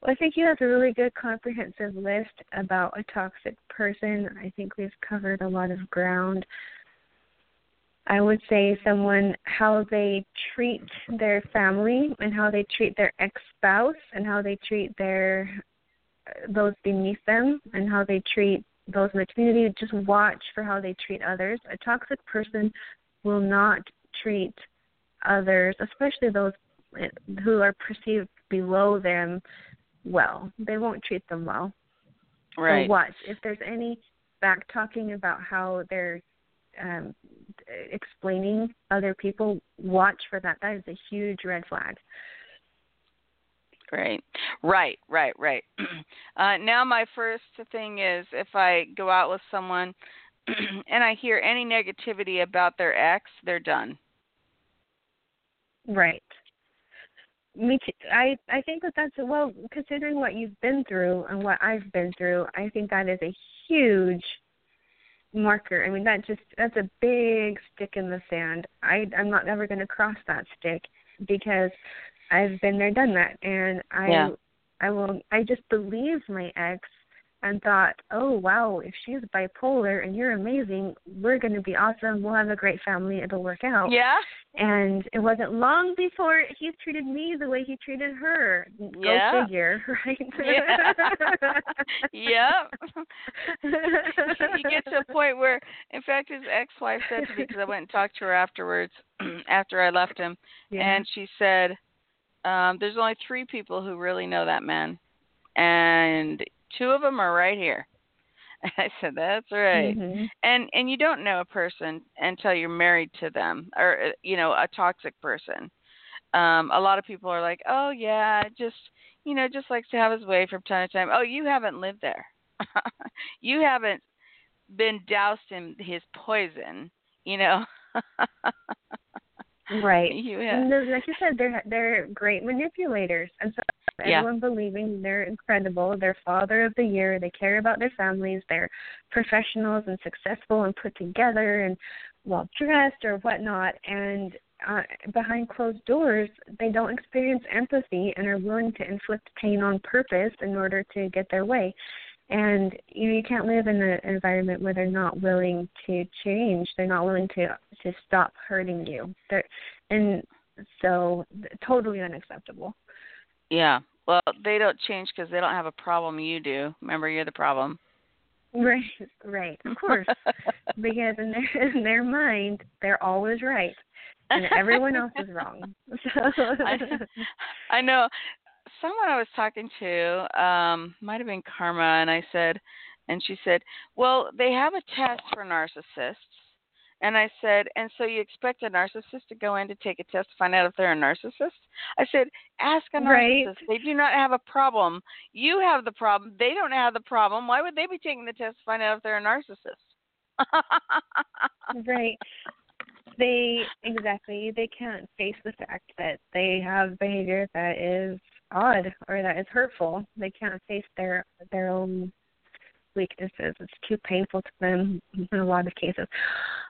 Well, I think you have a really good comprehensive list about a toxic person. I think we've covered a lot of ground. I would say someone how they treat their family and how they treat their ex-spouse and how they treat their those beneath them and how they treat those in the community. Just watch for how they treat others. A toxic person will not treat others, especially those who are perceived below them, well. They won't treat them well. Right. So watch if there's any back talking about how they're um, explaining other people. Watch for that. That is a huge red flag. Great. Right, right, right. Uh, now, my first thing is if I go out with someone and I hear any negativity about their ex, they're done. Right. Me too. I I think that that's well considering what you've been through and what I've been through. I think that is a huge marker. I mean that just that's a big stick in the sand. I I'm not ever going to cross that stick because I've been there, done that, and I Yeah. I will I just believe my ex and thought, oh wow, if she's bipolar and you're amazing, we're going to be awesome. We'll have a great family. It'll work out. Yeah? And it wasn't long before he treated me the way he treated her. Go Yeah. figure, right? Yeah. Yep. you get to a point where, in fact, his ex-wife said to me because I went and talked to her afterwards, after I left him, yeah. and she said, um, "There's only three people who really know that man, and two of them are right here." I said, "That's right." Mhm. And and you don't know a person until you're married to them, or uh, you know, a toxic person. Um, a lot of people are like, "Oh yeah, just you know, just likes to have his way from time to time." Oh, you haven't lived there. you haven't been doused in his poison. You know. Right. You And those- like you said, they're they're great manipulators, and so Yeah. everyone believing they're incredible. They're father of the year. They care about their families. They're professionals and successful and put together and well dressed or whatnot. And uh, behind closed doors, they don't experience empathy and are willing to inflict pain on purpose in order to get their way. And you, know, you can't live in an environment where they're not willing to change. They're not willing to to stop hurting you. They're and so totally unacceptable. Yeah. Well, they don't change because they don't have a problem. You do. Remember, you're the problem. Right, right, of course, because in their in their mind, they're always right, and everyone else is wrong. So I, I know someone I was talking to um might have been Karma and I said and she said, "Well, they have a test for narcissists." And I said, "And so you expect a narcissist to go in to take a test to find out if they're a narcissist?" I said, "Ask a Right. narcissist. They do not have a problem. You have the problem. They don't have the problem. Why would they be taking the test to find out if they're a narcissist?" right. They exactly they can't face the fact that they have behavior that is odd or that is hurtful. They can't face their their own weaknesses. It's too painful to them in a lot of cases.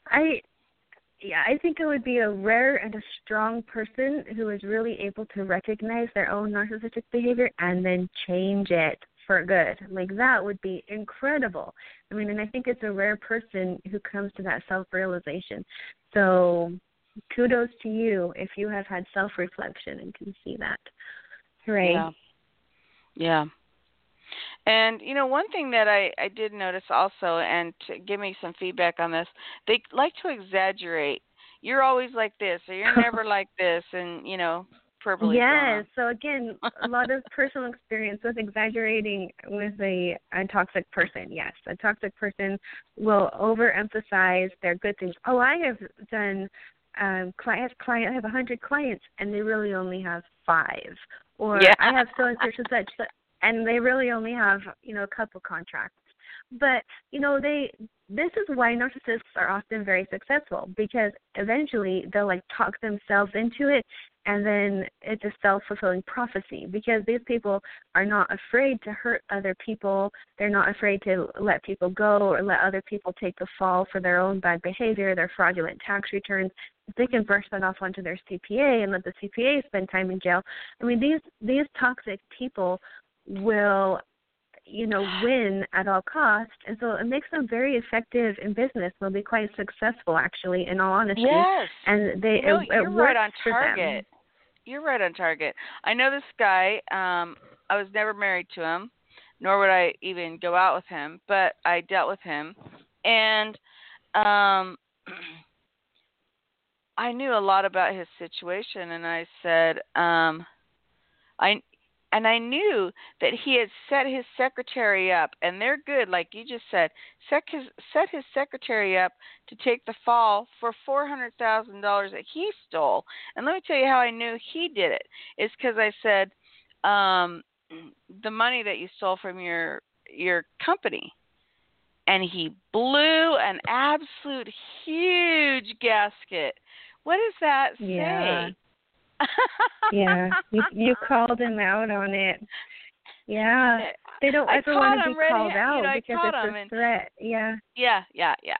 I yeah, I think it would be a rare and a strong person who is really able to recognize their own narcissistic behavior and then change it for good. Like that would be incredible. I mean, and I think it's a rare person who comes to that self realization. So kudos to you if you have had self reflection and can see that. Hooray. Yeah. Yeah. And you know, one thing that I I did notice also, and to give me some feedback on this, they like to exaggerate. You're always like this, or you're never like this, and you know, Yes. So again, a lot of personal experience with exaggerating with a, a toxic person. Yes, a toxic person will overemphasize their good things. Oh, I have done um client client I have a hundred clients and they really only have five. Or yeah. I have so and such and such and they really only have, you know, a couple contracts. But, you know, they this is why narcissists are often very successful because eventually they'll like talk themselves into it and then it's a self-fulfilling prophecy because these people are not afraid to hurt other people. They're not afraid to let people go or let other people take the fall for their own bad behavior their fraudulent tax returns. They can brush that off onto their cpa and let the cpa spend time in jail i mean these these toxic people will you know win at all costs. And so it makes them very effective in business. They'll be quite successful actually in all honesty. Yes. and they you know, it, you're it right on target. You're right on target. I know this guy um i was never married to him nor would i even go out with him but i dealt with him. And um i knew a lot about his situation and i said um I and I knew that he had set his secretary up, and they're good, like you just said. Set his set his secretary up to take the fall for four hundred thousand dollars that he stole. And let me tell you how I knew he did it. It's because I said, um, the money that you stole from your your company, and he blew an absolute huge gasket. What does that say? Yeah yeah, you you called him out on it. Yeah, they don't I ever want to be called out you know, because it's a and, threat. Yeah. Yeah, yeah, yeah.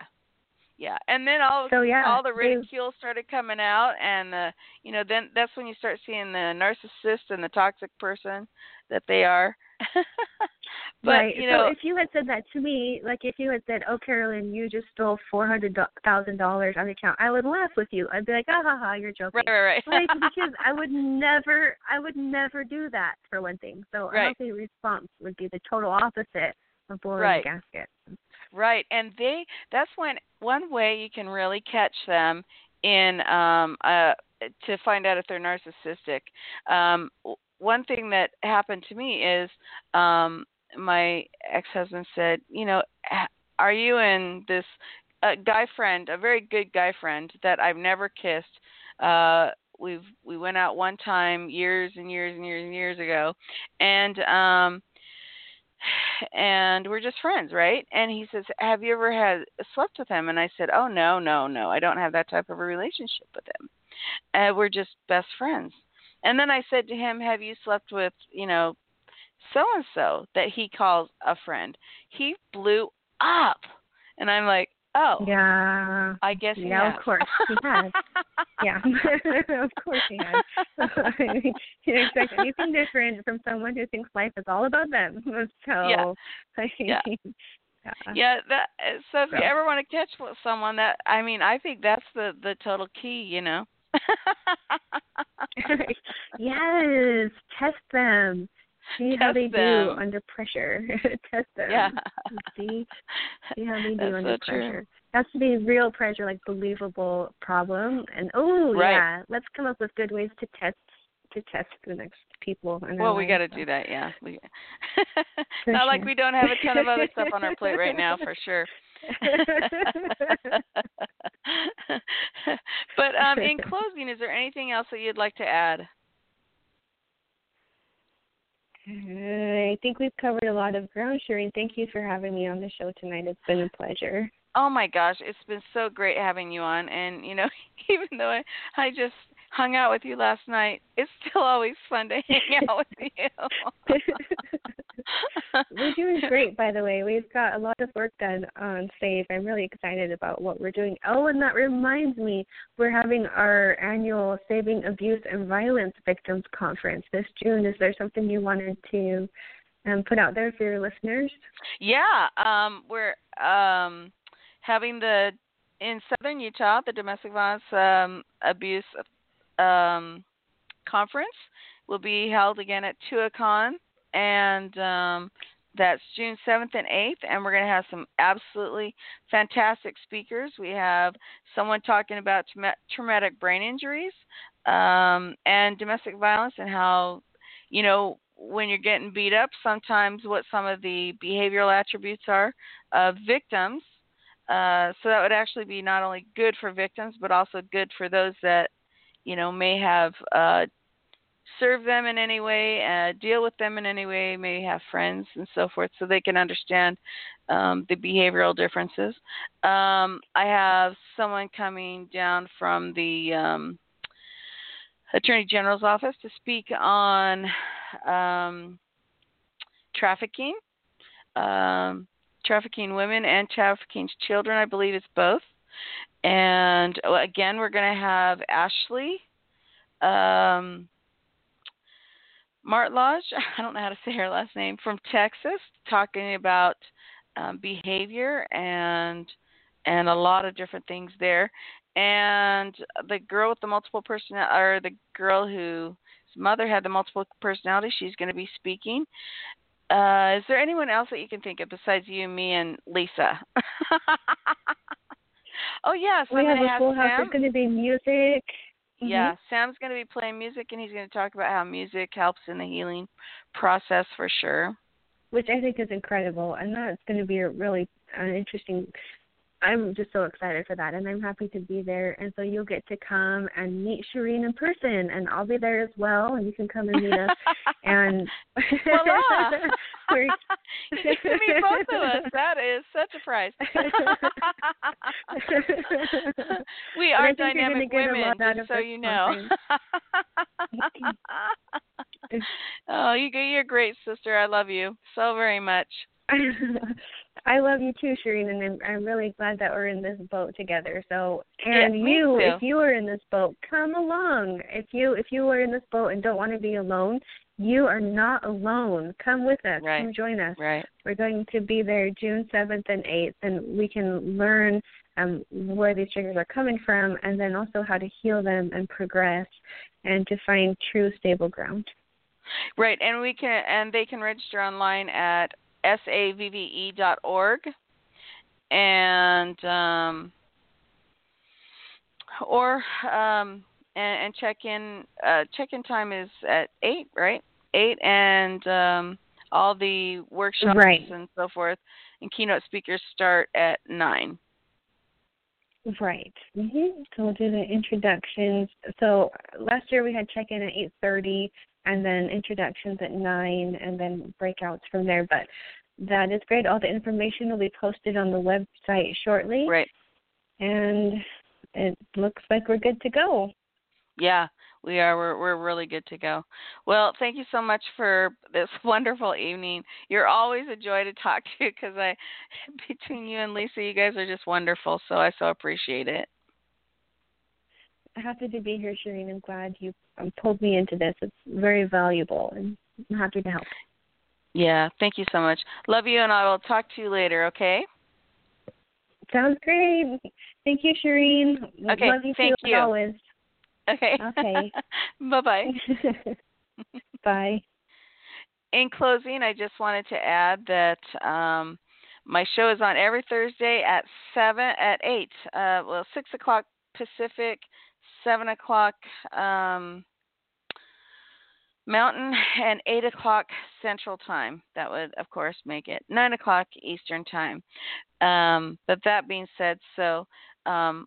Yeah, and then all so, yeah, all the they- ridicule started coming out, and the you know then that's when you start seeing the narcissist and the toxic person that they are. but right. you know, so if you had said that to me, like if you had said, "Oh, Karalyn, you just stole four hundred thousand dollars on the account," I would laugh with you. I'd be like, "Ah, ha, ha, you're joking." right, right, right. like because I would never, I would never do that for one thing. So Right. a healthy response would be the total opposite of blowing Right. a gasket. Right, and they that's when one way you can really catch them in um uh to find out if they're narcissistic. Um one thing that happened to me is um my ex-husband said, you know, are you in this guy friend, a very good guy friend that I've never kissed. Uh we've we went out one time years and years and years and years ago and um and we're just friends, right? And he says, "Have you ever had slept with him?" And I said, "Oh no, no, no. I don't have that type of a relationship with him. Uh, we're just best friends." And then I said to him, "Have you slept with, you know, so and so that he calls a friend?" He blew up, and I'm like, "Oh, Yeah. I guess he Yeah, has." of course he has. Yeah, of course he has. you expect anything different from someone who thinks life is all about them. So, Yeah. Yeah. yeah. yeah that uh, so if you ever want to catch with someone that i mean i think that's the the total key you know yes, test them. See how they them. do under pressure. test them. yeah See, see how they do That's under so true. pressure. Has to be real pressure, like believable problem. And oh Right. yeah, let's come up with good ways to test to test the next people. Well we got to so. do that yeah we not like sure. we don't have a ton of other stuff on our plate right now for sure but um in closing is there anything else that you'd like to add I think we've covered a lot of ground, Shareen. Thank you for having me on the show tonight. It's been a pleasure. Oh my gosh, it's been so great having you on. And you know, even though I, I just hung out with you last night, it's still always fun to hang out with you. we're doing great, by the way. We've got a lot of work done on SAVVE. I'm really excited about what we're doing. Oh, and that reminds me, we're having our annual Saving Abuse and Violence Victims Conference this June. Is there something you wanted to um, put out there for your listeners? Yeah, um, we're um, having the in Southern Utah the Domestic Violence um, Abuse um, Conference will be held again at Tuacahn and um, that's June 7th and 8th, and we're going to have some absolutely fantastic speakers. We have someone talking about traumatic brain injuries um, and domestic violence, and how, you know, when you're getting beat up, sometimes what some of the behavioral attributes are of victims. Uh, so that would actually be not only good for victims, but also good for those that, you know, may have uh, them in any way, uh, deal with them in any way, may have friends and so forth, so they can understand um, the behavioral differences. Um, I have someone coming down from the um, Attorney General's office to speak on um, trafficking, um, trafficking women and trafficking children. I believe it's both. And again, we're going to have Ashley. Um, Martlage, I don't know how to say her last name, from Texas, talking about um, behavior and and a lot of different things there. And the girl with the multiple personality, or the girl whose mother had the multiple personality, she's going to be speaking. Uh, is there anyone else that you can think of besides you, me, and Lisa? oh yes, we have a full house. There's going to be music. Mm-hmm. Yeah, Sam's going to be playing music and he's going to talk about how music helps in the healing process for sure. Which I think is incredible, and that's going to be a really uh, interesting I'm just so excited for that, and I'm happy to be there. And so you'll get to come and meet Shareen in person, and I'll be there as well, and you can come and meet us. and voila! you get to meet both of us. That is such a prize. we are dynamic women, just so you know. oh, you, you're a great sister. I love you so very much. I love you too, Shareen, and I'm, I'm really glad that we're in this boat together. So, and yeah, you, if you are in this boat, come along. If you if you are in this boat and don't want to be alone, you are not alone. Come with us. Right. Come join us. Right. We're going to be there June seventh and eighth, and we can learn um, where these triggers are coming from, and then also how to heal them and progress, and to find true stable ground. Right, and we can and they can register online at savve.org and um, or um, and, and, check in uh, check in time is at eight right? Eight and um, all the workshops right. and so forth. And keynote speakers start at nine Right. Mm-hmm. So we'll do the introductions. So last year we had check in at eight thirty, and then introductions at nine, and then breakouts from there. But that is great. All the information will be posted on the website shortly. Right. And it looks like we're good to go. Yeah, we are. We're we're really good to go. Well, thank you so much for this wonderful evening. You're always a joy to talk to because I, between you and Lisa, you guys are just wonderful. So I so appreciate it happy to be here, Shareen. I'm glad you um, pulled me into this. It's very valuable, and I'm happy to help. Yeah, thank you so much. Love you, and I will talk to you later. Okay. Sounds great. Thank you, Shareen. Okay. Love you thank too, you. always. Okay. Okay. bye bye. bye. In closing, I just wanted to add that um, my show is on every Thursday at seven at eight. Uh, well, six o'clock Pacific, seven o'clock um, Mountain, and eight o'clock Central Time. That would, of course, make it nine o'clock Eastern Time. Um, but that being said, so um,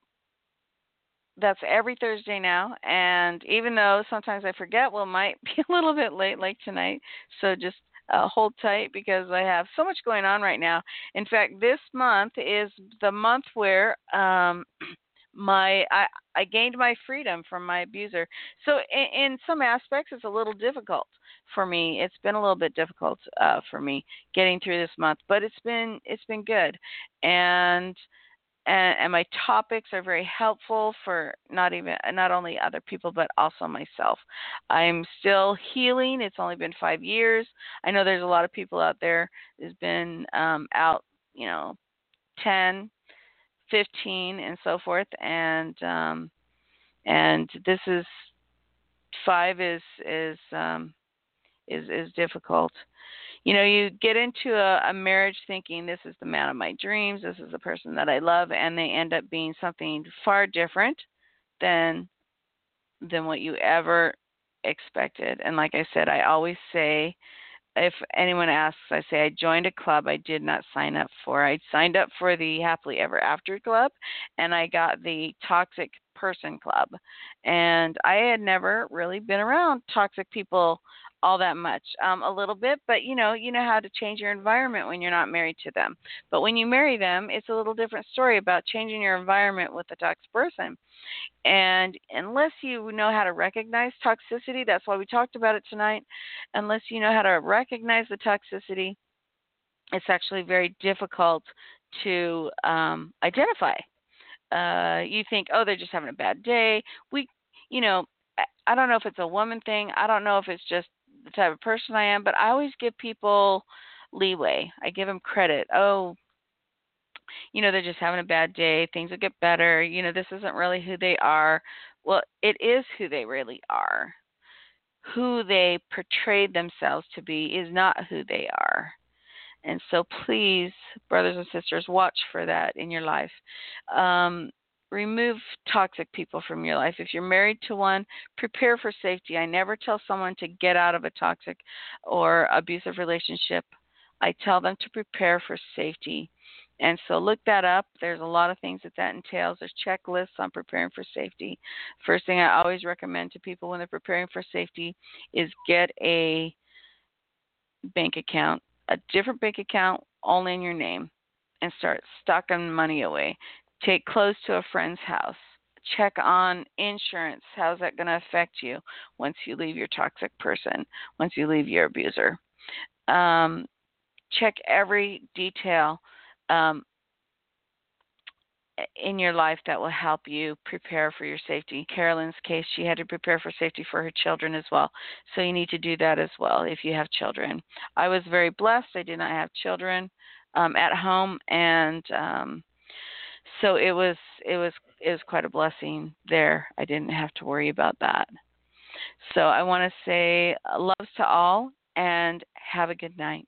that's every Thursday now. And even though sometimes I forget, well, might be a little bit late, like tonight. So just uh, hold tight because I have so much going on right now. In fact, this month is the month where um, my I, I gained my freedom from my abuser. So in, in some aspects, it's a little difficult for me. It's been a little bit difficult uh, for me getting through this month, but it's been it's been good, and and, and my topics are very helpful for not even not only other people but also myself. I'm still healing. It's only been five years. I know there's a lot of people out there who's been um, out, you know, 10, 15 and so forth and um and this is five is is um is is difficult you know you get into a, a marriage thinking this is the man of my dreams this is the person that i love and they end up being something far different than than what you ever expected and like i said i always say if anyone asks, I say I joined a club I did not sign up for. I signed up for the Happily Ever After Club and I got the Toxic Person Club. And I had never really been around toxic people all that much. Um, a little bit, but you know, you know how to change your environment when you're not married to them. But when you marry them, it's a little different story about changing your environment with a toxic person. And unless you know how to recognize toxicity, that's why we talked about it tonight. Unless you know how to recognize the toxicity, it's actually very difficult to um, identify. Uh, you think, oh, they're just having a bad day. We, you know, I don't know if it's a woman thing. I don't know if it's just the type of person I am, but I always give people leeway. I give them credit. Oh, you know, they're just having a bad day. Things will get better. You know, this isn't really who they are. Well, it is who they really are. Who they portrayed themselves to be is not who they are. And so, please, brothers and sisters, watch for that in your life. Um, remove toxic people from your life. If you're married to one, prepare for safety. I never tell someone to get out of a toxic or abusive relationship. I tell them to prepare for safety. And so look that up. There's a lot of things that that entails. There's checklists on preparing for safety. First thing I always recommend to people when they're preparing for safety is get a bank account, a different bank account only in your name, and start stocking money away take clothes to a friend's house check on insurance how's that going to affect you once you leave your toxic person once you leave your abuser um, check every detail um, in your life that will help you prepare for your safety. In Karalyn's case, she had to prepare for safety for her children as well. So you need to do that as well if you have children. I was very blessed. I did not have children um, at home, and um, so it was it was it was quite a blessing there. I didn't have to worry about that. So I want to say uh, loves to all and have a good night.